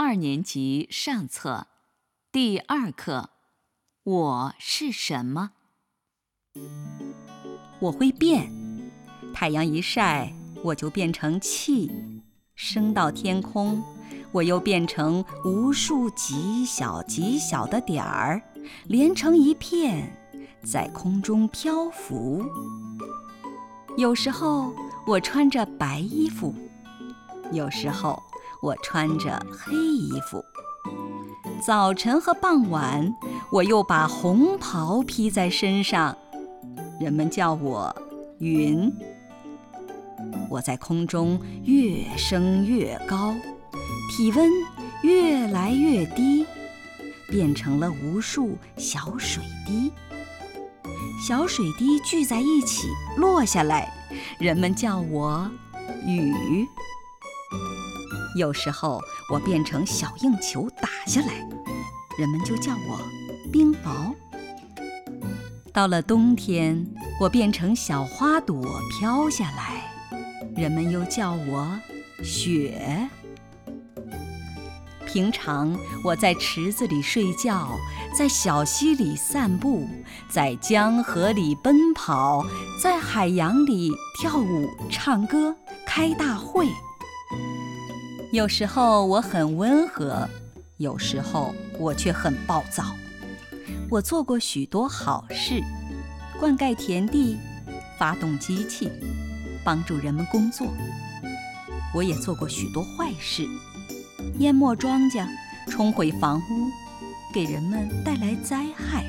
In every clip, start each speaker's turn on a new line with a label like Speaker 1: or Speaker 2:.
Speaker 1: 二年级上册第二课：我是什么？
Speaker 2: 我会变，太阳一晒，我就变成气，升到天空，我又变成无数极小极小的点儿，连成一片，在空中漂浮。有时候我穿着白衣服，有时候我穿着黑衣服。早晨和傍晚，我又把红袍披在身上。人们叫我云，我在空中越升越高，体温越来越低，变成了无数小水滴。小水滴聚在一起落下来，人们叫我雨。有时候我变成小硬球打下来，人们就叫我冰雹。到了冬天，我变成小花朵飘下来，人们又叫我雪。平常我在池子里睡觉，在小溪里散步，在江河里奔跑，在海洋里跳舞、唱歌、开大会。有时候我很温和，有时候我却很暴躁。我做过许多好事，灌溉田地，发动机器，帮助人们工作。我也做过许多坏事，淹没庄稼，冲毁房屋，给人们带来灾害。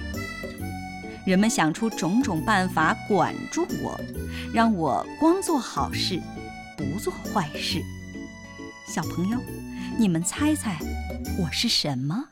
Speaker 2: 人们想出种种办法管住我，让我光做好事，不做坏事。小朋友，你们猜猜我是什么？